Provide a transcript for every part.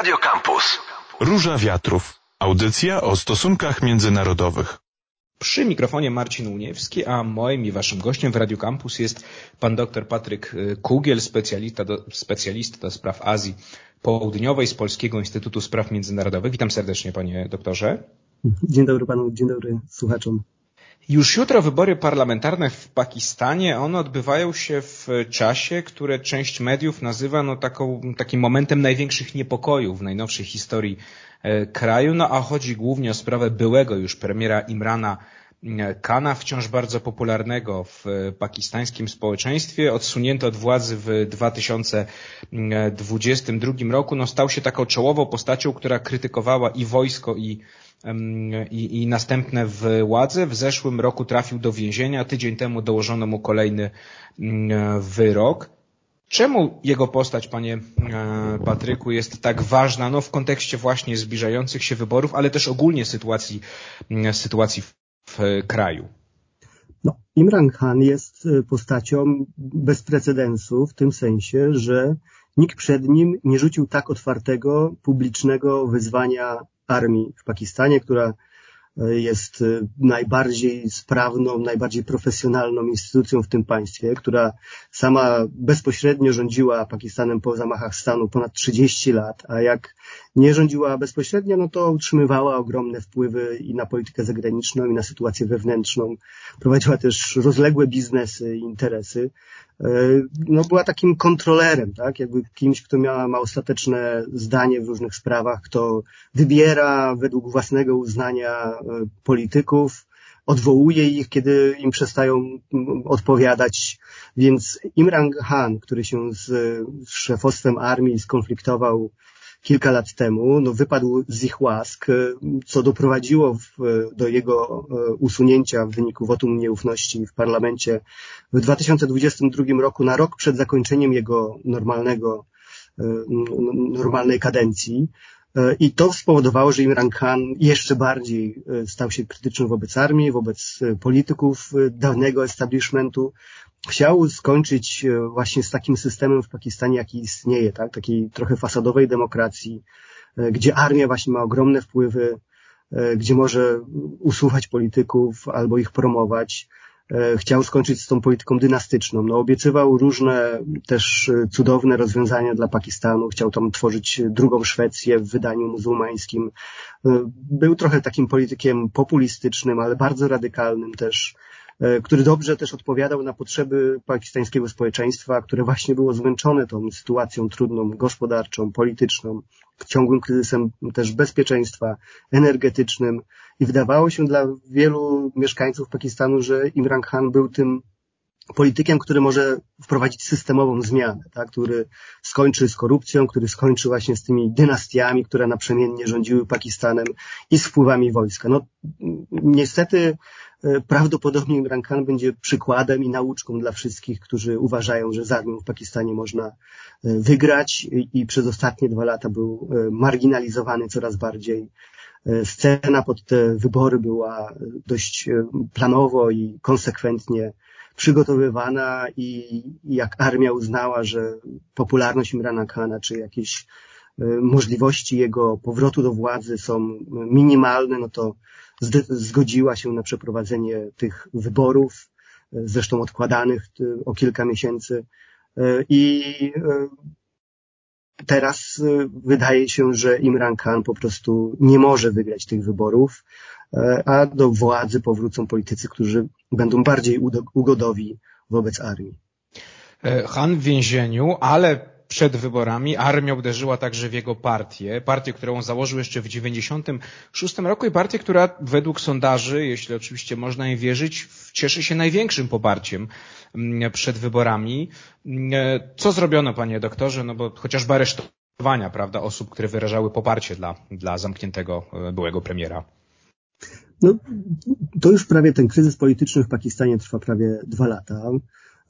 Radio Campus. Róża Wiatrów. Audycja o stosunkach międzynarodowych. Przy mikrofonie Marcin Uniewski, a moim i waszym gościem w Radio Campus jest pan dr Patryk y, Kugiel, specjalista do, specjalista do spraw Azji Południowej z Polskiego Instytutu Spraw Międzynarodowych. Witam serdecznie panie doktorze. Dzień dobry panu, dzień dobry słuchaczom. Już jutro wybory parlamentarne w Pakistanie, one odbywają się w czasie, które część mediów nazywa no taką, takim momentem największych niepokojów w najnowszej historii e, kraju, no a chodzi głównie o sprawę byłego już premiera Imrana Kana, wciąż bardzo popularnego w pakistańskim społeczeństwie, odsunięty od władzy w 2022 roku, no stał się taką czołową postacią, która krytykowała i wojsko, i i, i następne władze. W zeszłym roku trafił do więzienia, tydzień temu dołożono mu kolejny wyrok. Czemu jego postać, panie e, Patryku, jest tak ważna no, w kontekście właśnie zbliżających się wyborów, ale też ogólnie sytuacji, sytuacji w, w kraju? No, Imran Khan jest e, postacią bez precedensu w tym sensie, że nikt przed nim nie rzucił tak otwartego, publicznego wyzwania armii w Pakistanie, która e, jest e, najbardziej sprawną, najbardziej profesjonalną instytucją w tym państwie, która sama bezpośrednio rządziła Pakistanem po zamachach stanu ponad 30 lat, a jak nie rządziła bezpośrednio, no to utrzymywała ogromne wpływy i na politykę zagraniczną, i na sytuację wewnętrzną. Prowadziła też rozległe biznesy i interesy. E, no, była takim kontrolerem, tak? Jakby kimś, kto miał, ma ostateczne zdanie w różnych sprawach, kto wybiera według własnego uznania e, polityków, odwołuje ich, kiedy im przestają odpowiadać. Więc Imran Khan, który się z szefostwem armii skonfliktował kilka lat temu, no, wypadł z ich łask, e, co doprowadziło w, do jego e, usunięcia w wyniku wotum nieufności w parlamencie w 2022 roku, na rok przed zakończeniem jego normalnego, e, normalnej kadencji. I to spowodowało, że Imran Khan jeszcze bardziej stał się krytyczny wobec armii, wobec polityków dawnego establishmentu, chciał skończyć e, właśnie z takim systemem w Pakistanie, jaki istnieje, tak? takiej trochę fasadowej demokracji, e, gdzie armia właśnie ma ogromne wpływy, e, gdzie może usuwać polityków albo ich promować. Chciał skończyć z tą polityką dynastyczną. No, obiecywał różne też cudowne rozwiązania dla Pakistanu. Chciał tam tworzyć drugą Szwecję w wydaniu muzułmańskim. Był trochę takim politykiem populistycznym, ale bardzo radykalnym też który dobrze też odpowiadał na potrzeby pakistańskiego społeczeństwa, które właśnie było zmęczone tą sytuacją trudną, gospodarczą, polityczną, ciągłym kryzysem też bezpieczeństwa energetycznym. I wydawało się dla wielu mieszkańców Pakistanu, że Imran Khan był tym politykiem, który może wprowadzić systemową zmianę, tak? który skończy z korupcją, który skończy właśnie z tymi dynastiami, które naprzemiennie rządziły Pakistanem i z wpływami wojska. No, niestety e, prawdopodobnie Imran Khan będzie przykładem i nauczką dla wszystkich, którzy uważają, że z armią w Pakistanie można e, wygrać i przez ostatnie dwa lata był e, marginalizowany coraz bardziej. Scena pod te wybory była dość planowo i konsekwentnie przygotowywana i jak armia uznała, że popularność Imrana Khana czy jakieś e, możliwości jego powrotu do władzy są minimalne, no to zgodziła się na przeprowadzenie tych wyborów, e, zresztą odkładanych e, o kilka miesięcy. I teraz wydaje się, że Imran Khan po prostu nie może wygrać tych wyborów, a do władzy powrócą politycy, którzy będą bardziej ugodowi wobec armii. E, Han w więzieniu, ale przed wyborami armia uderzyła także w jego partię, partię, którą założył jeszcze w 96 roku i partię, która według sondaży, jeśli oczywiście można jej wierzyć, cieszy się największym poparciem mm, przed wyborami. Mm, e, co zrobiono, panie doktorze? No bo chociażby aresztowania, prawda, osób, które wyrażały poparcie dla, dla zamkniętego e, byłego premiera. No, to już prawie ten kryzys polityczny w Pakistanie trwa prawie dwa lata.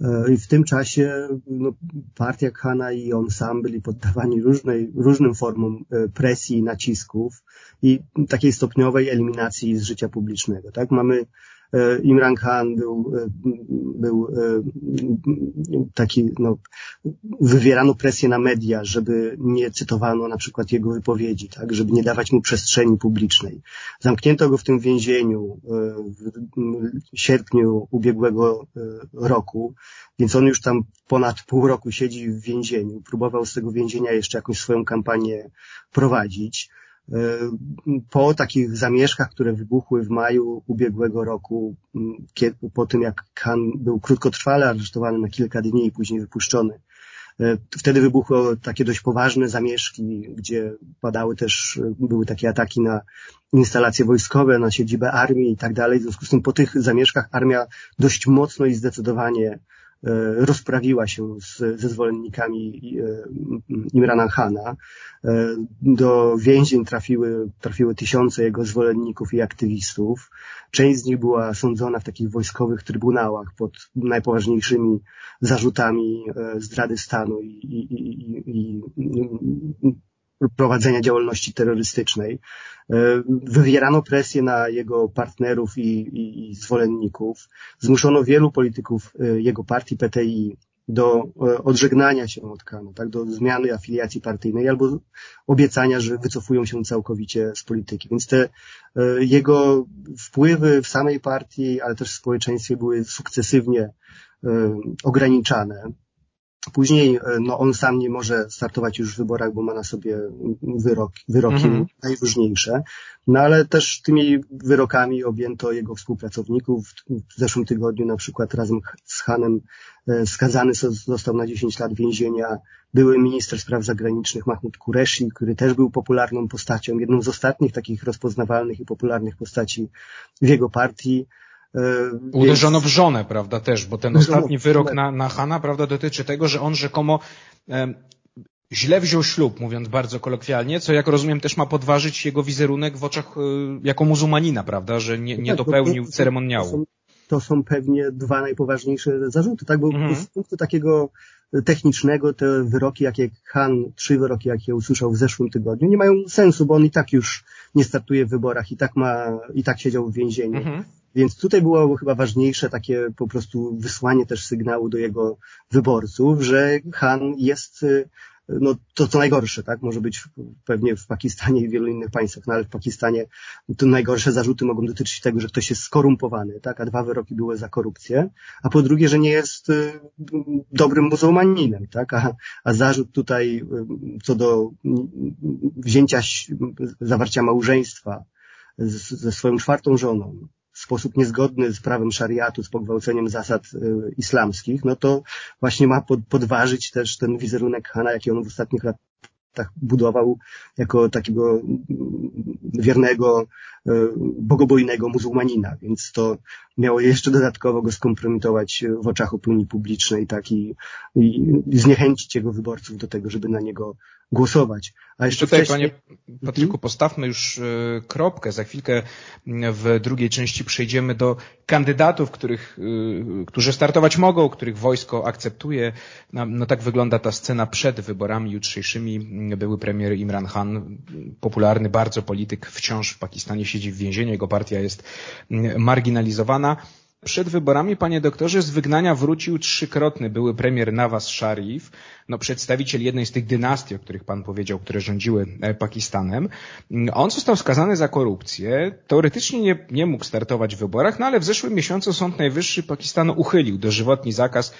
E, I w tym czasie no, partia Khana i on sam byli poddawani różnej, różnym formom e, presji, nacisków i takiej stopniowej eliminacji z życia publicznego. Tak? Mamy Imran Khan był, e, był e, taki, no, wywierano presję na media, żeby nie cytowano na przykład jego wypowiedzi, tak, żeby nie dawać mu przestrzeni publicznej. Zamknięto go w tym więzieniu w sierpniu ubiegłego roku, więc on już tam ponad pół roku siedzi w więzieniu. Próbował z tego więzienia jeszcze jakąś swoją kampanię prowadzić. E, po takich zamieszkach, które wybuchły w maju ubiegłego roku, po tym jak Khan był krótkotrwale aresztowany na kilka dni i później wypuszczony, e, Wtedy wybuchły takie dość poważne zamieszki, gdzie padały też, były takie ataki na instalacje wojskowe, na siedzibę armii i tak dalej. W związku z tym po tych zamieszkach armia dość mocno i zdecydowanie E, rozprawiła się z, ze zwolennikami e, Imrana Khana. E, do więzień trafiły, trafiły tysiące jego zwolenników i aktywistów. Część z nich była sądzona w takich wojskowych trybunałach pod najpoważniejszymi zarzutami zdrady stanu i, i, i, i prowadzenia działalności terrorystycznej. E, wywierano presję na jego partnerów i, i, i zwolenników. Zmuszono wielu polityków e, jego partii PTI do e, odżegnania się od Kanu, tak, do zmiany afiliacji partyjnej albo obiecania, że wycofują się całkowicie z polityki. Więc te jego wpływy w samej partii, ale też w społeczeństwie były sukcesywnie ograniczane. Później e, no, on sam nie może startować już w wyborach, bo ma na sobie wyrok, wyroki mhm. najróżniejsze. No ale też tymi wyrokami objęto jego współpracowników. W zeszłym tygodniu na przykład razem z Hanem e, skazany został na 10 lat więzienia były minister spraw zagranicznych Mahmud Kureshi, który też był popularną postacią, jedną z ostatnich takich rozpoznawalnych i popularnych postaci w jego partii. E, Uderzono w żonę, prawda, też, bo ten ostatni wyrok na, na Hana, prawda, dotyczy tego, że on rzekomo źle wziął ślub, mówiąc bardzo kolokwialnie, co jak rozumiem też ma podważyć jego wizerunek w oczach e, jako muzułmanina, prawda, że nie, nie tak, dopełnił ceremoniału. To są, to są, pewnie dwa najpoważniejsze zarzuty, tak, bo mhm. z punktu takiego technicznego te wyroki, jakie Han, trzy wyroki, jakie usłyszał w zeszłym tygodniu, nie mają sensu, bo on i tak już nie startuje w wyborach, i tak ma, i tak siedział w więzieniu. Mhm. Więc tutaj było chyba ważniejsze takie po prostu wysłanie też sygnału do jego wyborców, że Han jest no to co najgorsze, tak? Może być pewnie w Pakistanie i w wielu innych państwach, no ale w Pakistanie to najgorsze zarzuty mogą dotyczyć tego, że ktoś jest skorumpowany, tak? A dwa wyroki były za korupcję, a po drugie, że nie jest y, dobrym muzułmaninem, tak? A, a zarzut tutaj y, co do wzięcia, zawarcia małżeństwa ze swoją czwartą żoną, w sposób niezgodny z prawem szariatu, z pogwałceniem zasad y, islamskich, no to właśnie ma podważyć też ten wizerunek Hana, jaki on w ostatnich latach budował jako takiego mm, wiernego, y, bogobojnego muzułmanina, więc to miało jeszcze dodatkowo go skompromitować w oczach opinii publicznej tak i, i zniechęcić jego wyborców do tego, żeby na niego głosować. A jeszcze Tutaj, wcześniej... panie Patryku, mhm. postawmy już e, kropkę. Za chwilkę w drugiej części przejdziemy do kandydatów, których, e, którzy startować mogą, których wojsko akceptuje. No, no tak wygląda ta scena przed wyborami jutrzejszymi. Były premier Imran Khan, popularny bardzo polityk, wciąż w Pakistanie siedzi w więzieniu, jego partia jest marginalizowana. Przed wyborami, panie doktorze, z wygnania wrócił trzykrotny były premier Nawaz Sharif, no przedstawiciel jednej z tych dynastii, o których pan powiedział, które rządziły e, Pakistanem. On został skazany za korupcję. Teoretycznie nie, nie mógł startować w wyborach, no ale w zeszłym miesiącu Sąd Najwyższy Pakistanu uchylił dożywotni zakaz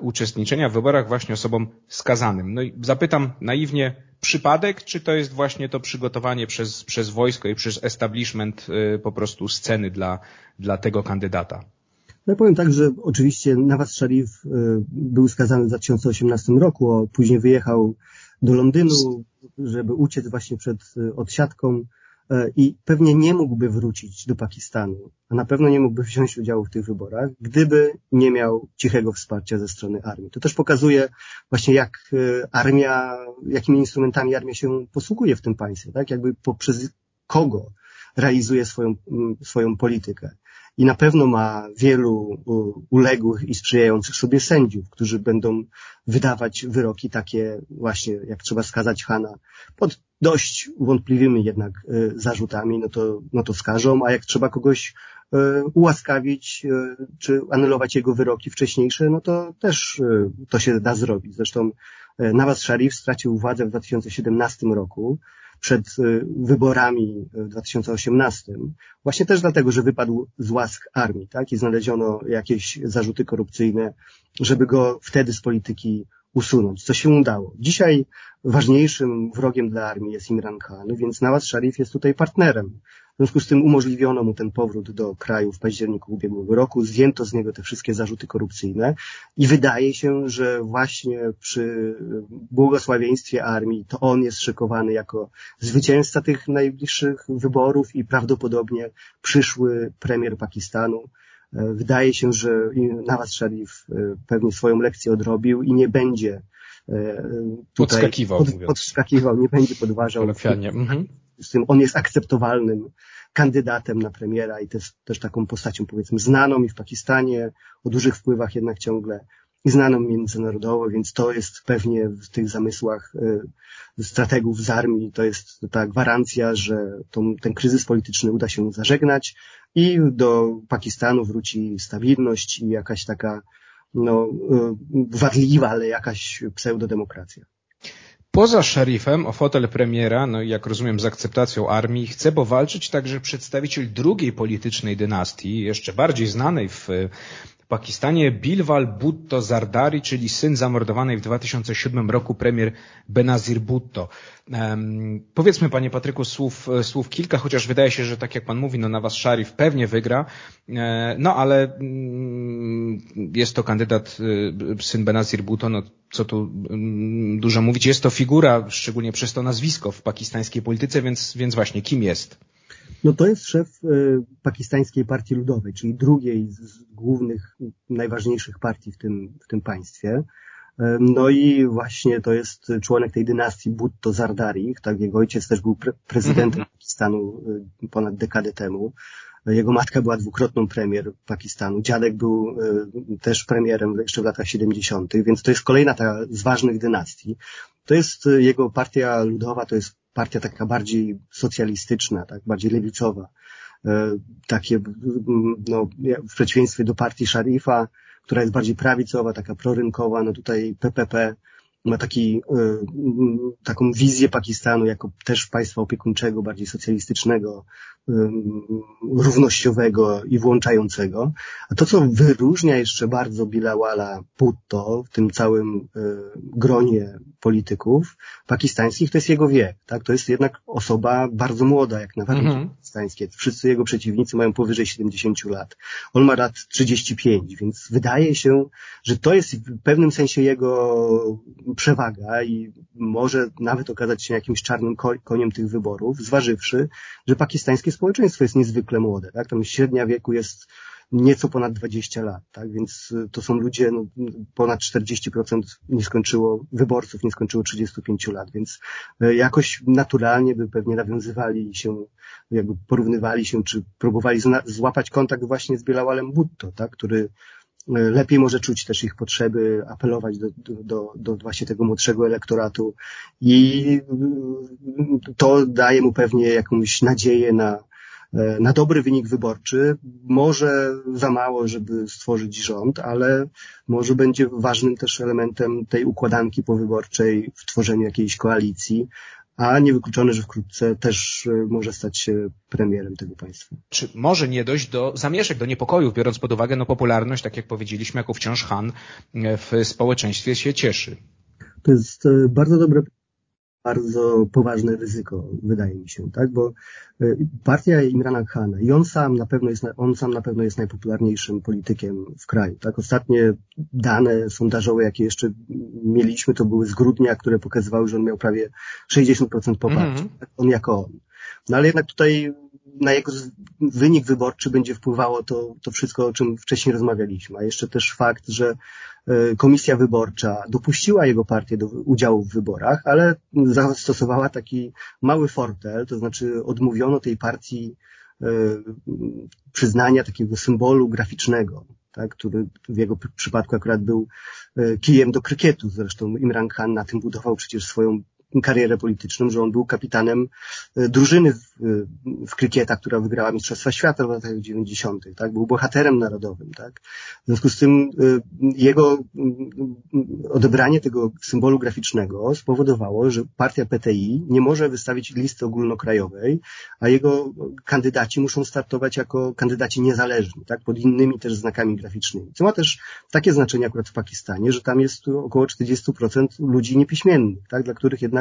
uczestniczenia w wyborach właśnie osobom skazanym. No i zapytam naiwnie, przypadek, czy to jest właśnie to przygotowanie przez, przez wojsko i przez establishment y, po prostu sceny dla, dla tego kandydata? No powiem tak, że oczywiście Nawaz Sharif y, był skazany w 2018 roku, a później wyjechał do Londynu, żeby uciec właśnie przed odsiadką E, i pewnie nie mógłby wrócić do Pakistanu, a na pewno nie mógłby wziąć udziału w tych wyborach, gdyby nie miał cichego wsparcia ze strony armii. To też pokazuje właśnie jak e, armia, jakimi instrumentami armia się posługuje w tym państwie, tak? Jakby poprzez kogo realizuje swoją, swoją politykę. I na pewno ma wielu uległych i sprzyjających sobie sędziów, którzy będą wydawać wyroki takie właśnie, jak trzeba skazać Hana, pod dość wątpliwymi jednak zarzutami, no to, no to skażą, a jak trzeba kogoś ułaskawić czy anulować jego wyroki wcześniejsze, no to też to się da zrobić. Zresztą Nawaz Sharif stracił władzę w 2017 roku przed wyborami w 2018, właśnie też dlatego, że wypadł z łask armii, tak? I znaleziono jakieś zarzuty korupcyjne, żeby go wtedy z polityki usunąć, co się udało. Dzisiaj ważniejszym wrogiem dla armii jest Imran Khan, więc Nawaz Sharif jest tutaj partnerem. W związku z tym umożliwiono mu ten powrót do kraju w październiku ubiegłego roku, zdjęto z niego te wszystkie zarzuty korupcyjne i wydaje się, że właśnie przy błogosławieństwie armii to on jest szykowany jako zwycięzca tych najbliższych wyborów i prawdopodobnie przyszły premier Pakistanu. Wydaje się, że Nawaz Sharif e, pewnie swoją lekcję odrobił i nie będzie e, tutaj podskakiwał, pod, podskakiwał nie będzie podważał. Mhm. Z tym on jest akceptowalnym kandydatem na premiera i też, też taką postacią powiedzmy znaną i w Pakistanie, o dużych wpływach jednak ciągle i znaną międzynarodowo, więc to jest pewnie w tych zamysłach strategów z armii, to jest ta gwarancja, że tą, ten kryzys polityczny uda się zażegnać i do Pakistanu wróci stabilność i jakaś taka no, y, wadliwa, ale jakaś pseudodemokracja. Poza szerifem o fotel premiera, no i jak rozumiem z akceptacją armii, chce powalczyć także przedstawiciel drugiej politycznej dynastii, jeszcze bardziej znanej w Pakistanie Bilwal Bhutto Zardari, czyli syn zamordowanej w 2007 roku premier Benazir Bhutto. Um, powiedzmy panie Patryku słów, słów kilka, chociaż wydaje się, że tak jak pan mówi, no na was Sharif pewnie wygra, e, no ale mm, jest to kandydat e, syn Benazir Bhutto, no co tu mm, dużo mówić, jest to figura, szczególnie przez to nazwisko w pakistańskiej polityce, więc, więc właśnie kim jest? No to jest szef e, pakistańskiej partii ludowej, czyli drugiej z głównych, najważniejszych partii w tym, w tym państwie. E, no i właśnie to jest członek tej dynastii Bhutto Zardari, tak jego ojciec też był pre prezydentem mhm. Pakistanu e, ponad dekadę temu. Jego matka była dwukrotną premier Pakistanu. Dziadek był też premierem jeszcze w latach 70., więc to jest kolejna ta z ważnych dynastii. To jest jego partia ludowa, to jest partia taka bardziej socjalistyczna, tak, bardziej lewicowa. E, takie, no, w przeciwieństwie do partii Szarifa, która jest bardziej prawicowa, taka prorynkowa, no tutaj PPP ma taki, e, taką wizję Pakistanu jako też państwa opiekuńczego, bardziej socjalistycznego, równościowego i włączającego. A to, co wyróżnia jeszcze bardzo Bilawala Bhutto w tym całym e, gronie polityków pakistańskich, to jest jego wiek. Tak? To jest jednak osoba bardzo młoda, jak na warunki -hmm. pakistańskie. Wszyscy jego przeciwnicy mają powyżej 70 lat. On ma lat 35, więc wydaje się, że to jest w pewnym sensie jego przewaga i może nawet okazać się jakimś czarnym koniem tych wyborów, zważywszy, że pakistańskie społeczeństwo jest niezwykle młode. Tak? Tam średnia wieku jest nieco ponad 20 lat, tak? Więc y, to są ludzie, no, ponad 40% nie skończyło, wyborców nie skończyło 35 lat, więc y, jakoś naturalnie by pewnie nawiązywali się, jakby porównywali się, czy próbowali złapać kontakt właśnie z Bielałalem Butto, tak? Który y, lepiej może czuć też ich potrzeby, apelować do, do, do właśnie tego młodszego elektoratu i to daje mu pewnie jakąś nadzieję na, na dobry wynik wyborczy. Może za mało, żeby stworzyć rząd, ale może będzie ważnym też elementem tej układanki powyborczej w tworzeniu jakiejś koalicji, a niewykluczone, że wkrótce też e, może stać się premierem tego państwa. Czy może nie dojść do zamieszek, do niepokojów, biorąc pod uwagę no, popularność, tak jak powiedzieliśmy, jako wciąż Han e, w społeczeństwie się cieszy? To jest bardzo dobre bardzo poważne ryzyko, wydaje mi się, tak? Bo e, partia Imrana Khana i on sam na pewno jest, on sam na pewno jest najpopularniejszym politykiem w kraju, tak? Ostatnie dane sondażowe, jakie jeszcze mieliśmy, to były z grudnia, które pokazywały, że on miał prawie 60% poparcia. Mm -hmm. On jako on. No ale jednak tutaj na jego wynik wyborczy będzie wpływało to, to wszystko, o czym wcześniej rozmawialiśmy. A jeszcze też fakt, że e, komisja wyborcza dopuściła jego partię do udziału w wyborach, ale zastosowała taki mały fortel, to znaczy odmówiono tej partii e, przyznania takiego symbolu graficznego, tak, który w jego przypadku akurat był e, kijem do krykietu. Zresztą Imran Khan na tym budował przecież swoją karierę polityczną, że on był kapitanem e, drużyny w, w krykieta, która wygrała Mistrzostwa Świata w latach 90., tak? Był bohaterem narodowym, tak? W związku z tym jego odebranie tego symbolu graficznego spowodowało, że partia PTI nie może wystawić listy ogólnokrajowej, a jego kandydaci muszą startować jako kandydaci niezależni, tak? Pod innymi też znakami graficznymi. Co ma też takie znaczenie akurat w Pakistanie, że tam jest około 40% ludzi niepiśmiennych, tak? Dla których jednak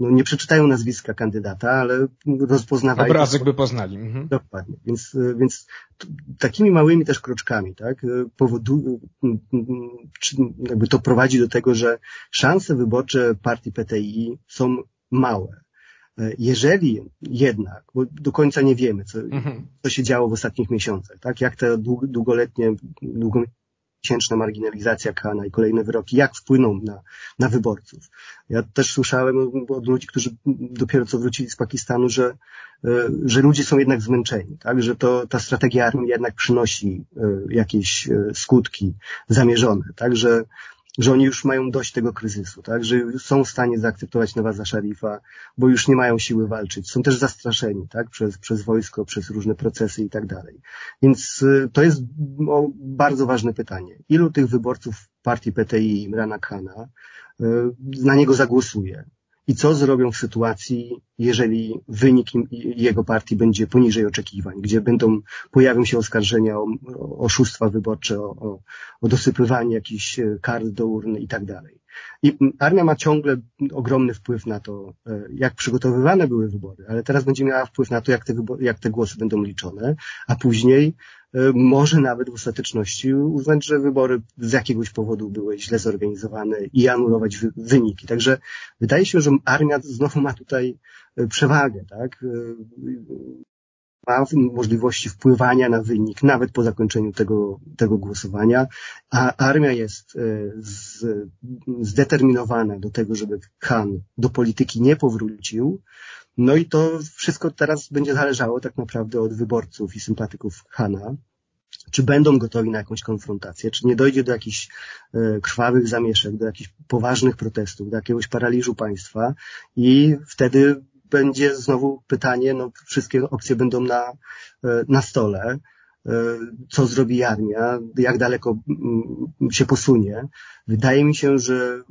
no, nie przeczytają nazwiska kandydata, ale rozpoznawają. Obrazek by poznali. Mhm. Dokładnie. Więc, więc takimi małymi też kroczkami, tak? Powodu, jakby to prowadzi do tego, że szanse wyborcze partii PTI są małe. Jeżeli jednak, bo do końca nie wiemy, co, mhm. co się działo w ostatnich miesiącach, tak? Jak te długoletnie, długomiesięczna marginalizacja Kana i kolejne wyroki, jak wpłyną na, na wyborców. Ja też słyszałem od ludzi, którzy dopiero co wrócili z Pakistanu, że, e, że ludzie są jednak zmęczeni, tak? Że to, ta strategia armii jednak przynosi e, jakieś e, skutki zamierzone, tak? Że, oni już mają dość tego kryzysu, tak? że są w stanie zaakceptować Nawaza Szarifa, bo już nie mają siły walczyć. Są też zastraszeni tak? przez, przez wojsko, przez różne procesy i tak dalej. Więc y, to jest bardzo ważne pytanie. Ilu tych wyborców partii PTI Imrana Khana y, na niego zagłosuje? I co zrobią w sytuacji, jeżeli wynik jego partii będzie poniżej oczekiwań, gdzie będą, pojawią się oskarżenia o, o oszustwa wyborcze, o, o, o dosypywanie jakichś e, kart do urny i tak dalej. I armia ma ciągle ogromny wpływ na to, e, jak przygotowywane były wybory, ale teraz będzie miała wpływ na to, jak te, wybory, jak te głosy będą liczone, a później może nawet w ostateczności uznać, że wybory z jakiegoś powodu były źle zorganizowane i anulować wyniki. Także wydaje się, że armia znowu ma tutaj e, przewagę, tak? ma możliwości wpływania na wynik, nawet po zakończeniu tego, tego głosowania, a armia jest e, z, zdeterminowana do tego, żeby Khan do polityki nie powrócił. No i to wszystko teraz będzie zależało tak naprawdę od wyborców i sympatyków Hana czy będą gotowi na jakąś konfrontację, czy nie dojdzie do jakichś e, krwawych zamieszek, do jakichś poważnych protestów, do jakiegoś paraliżu państwa? I wtedy będzie znowu pytanie, no wszystkie opcje będą na, e, na stole. E, co zrobi armia, jak daleko mm, się posunie. Wydaje mi się, że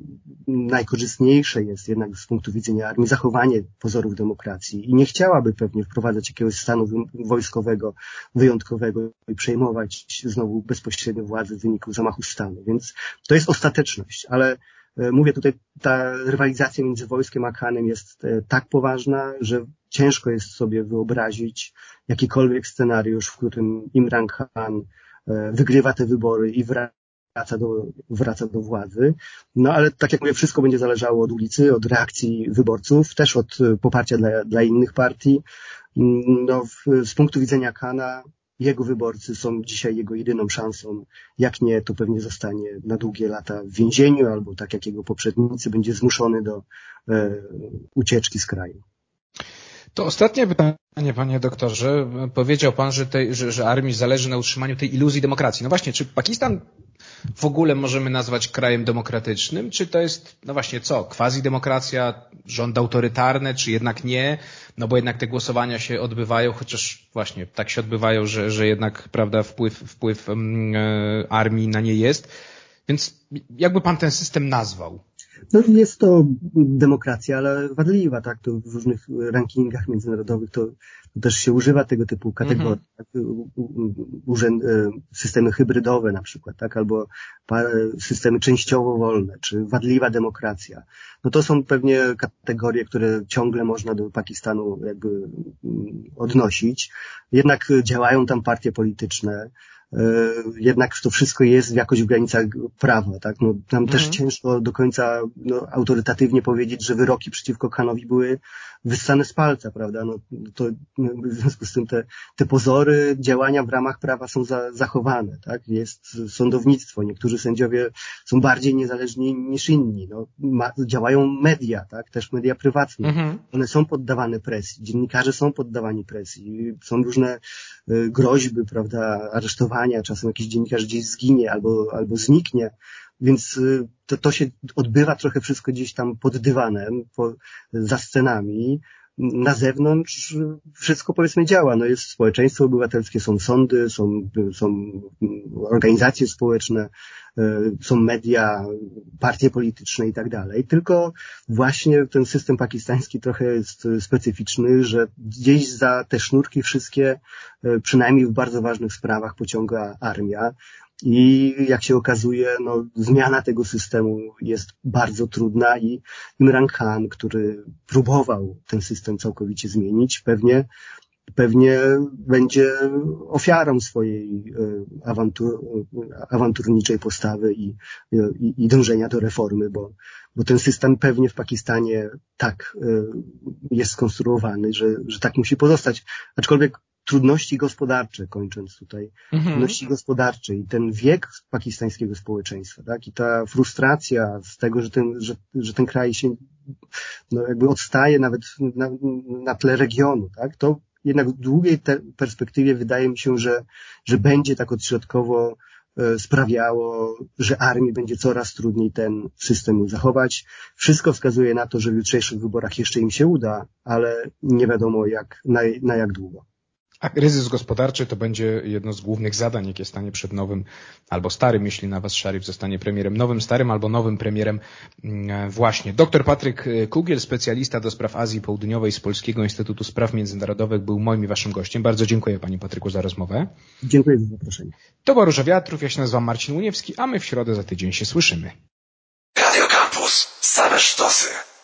najkorzystniejsze jest jednak z punktu widzenia armii zachowanie pozorów demokracji i nie chciałaby pewnie wprowadzać jakiegoś stanu wojskowego wyjątkowego i przejmować znowu bezpośrednio władzy w wyniku zamachu stanu. Więc to jest ostateczność, ale E, mówię tutaj, ta rywalizacja między wojskiem a Khanem jest e, tak poważna, że ciężko jest sobie wyobrazić jakikolwiek scenariusz, w którym Imran Khan e, wygrywa te wybory i wraca do, wraca do władzy. No ale tak jak mówię, wszystko będzie zależało od ulicy, od reakcji wyborców, też od poparcia dla, dla innych partii. No, w, z punktu widzenia Kana jego wyborcy są dzisiaj jego jedyną szansą. Jak nie, to pewnie zostanie na długie lata w więzieniu albo tak jak jego poprzednicy będzie zmuszony do e, ucieczki z kraju. To ostatnie pytanie, panie doktorze. Powiedział pan, że, tej, że, że armii zależy na utrzymaniu tej iluzji demokracji. No właśnie, czy Pakistan w ogóle możemy nazwać krajem demokratycznym? Czy to jest, no właśnie co, quasi-demokracja, rząd autorytarny, czy jednak nie? No bo jednak te głosowania się odbywają, chociaż właśnie tak się odbywają, że, że jednak, prawda, wpływ, wpływ um, armii na nie jest. Więc jakby pan ten system nazwał? No jest to demokracja, ale wadliwa, tak? To w różnych rankingach międzynarodowych to, to też się używa tego typu kategorii. -hmm. tak? systemy hybrydowe na przykład, tak? Albo systemy częściowo wolne, czy wadliwa demokracja. No to są pewnie kategorie, które ciągle można do Pakistanu jakby mm, odnosić. Jednak działają tam partie polityczne, E, jednak to wszystko jest jakoś w granicach prawa, tak? No, tam mhm. też ciężko do końca no, autorytatywnie powiedzieć, że wyroki przeciwko Kanowi były wyssane z palca, prawda? No, to no, w związku z tym te, te pozory działania w ramach prawa są za, zachowane, tak? Jest sądownictwo, niektórzy sędziowie są bardziej niezależni niż inni, no, ma, działają media, tak? Też media prywatne. Mhm. One są poddawane presji, dziennikarze są poddawani presji, są różne y, groźby, prawda, aresztowania, czasem jakiś dziennikarz gdzieś zginie albo, albo zniknie, więc y, to, to się odbywa trochę wszystko gdzieś tam pod dywanem, po, za scenami, na zewnątrz wszystko powiedzmy działa. No jest społeczeństwo obywatelskie, są sądy, są, są organizacje społeczne, e, są media, partie polityczne i tak dalej. Tylko właśnie ten system pakistański trochę jest specyficzny, że gdzieś za te sznurki wszystkie, e, przynajmniej w bardzo ważnych sprawach pociąga armia. I jak się okazuje, no, zmiana tego systemu jest bardzo trudna i Imran Khan, który próbował ten system całkowicie zmienić, pewnie, pewnie będzie ofiarą swojej e, awantur, awanturniczej postawy i, i, i dążenia do reformy, bo, bo ten system pewnie w Pakistanie tak e, jest skonstruowany, że, że tak musi pozostać. Aczkolwiek trudności gospodarcze, kończąc tutaj, mhm. trudności gospodarcze i ten wiek pakistańskiego społeczeństwa, tak, i ta frustracja z tego, że ten, że, że ten kraj się, no jakby odstaje nawet na, na tle regionu, tak, to jednak w długiej perspektywie wydaje mi się, że, że będzie tak odśrodkowo e, sprawiało, że armii będzie coraz trudniej ten system zachować. Wszystko wskazuje na to, że w jutrzejszych wyborach jeszcze im się uda, ale nie wiadomo jak, na, na jak długo. A kryzys gospodarczy to będzie jedno z głównych zadań, jakie stanie przed nowym albo starym, jeśli Nawaz Sharif zostanie premierem, nowym starym albo nowym premierem mm, właśnie. Dr Patryk Kugiel, specjalista do spraw Azji Południowej z Polskiego Instytutu Spraw Międzynarodowych był moim i waszym gościem. Bardzo dziękuję Panie Patryku za rozmowę. Dziękuję za zaproszenie. To była Róża Wiatrów, ja się nazywam Marcin Uniewski, a my w środę za tydzień się słyszymy. Radio Campus. Same sztosy.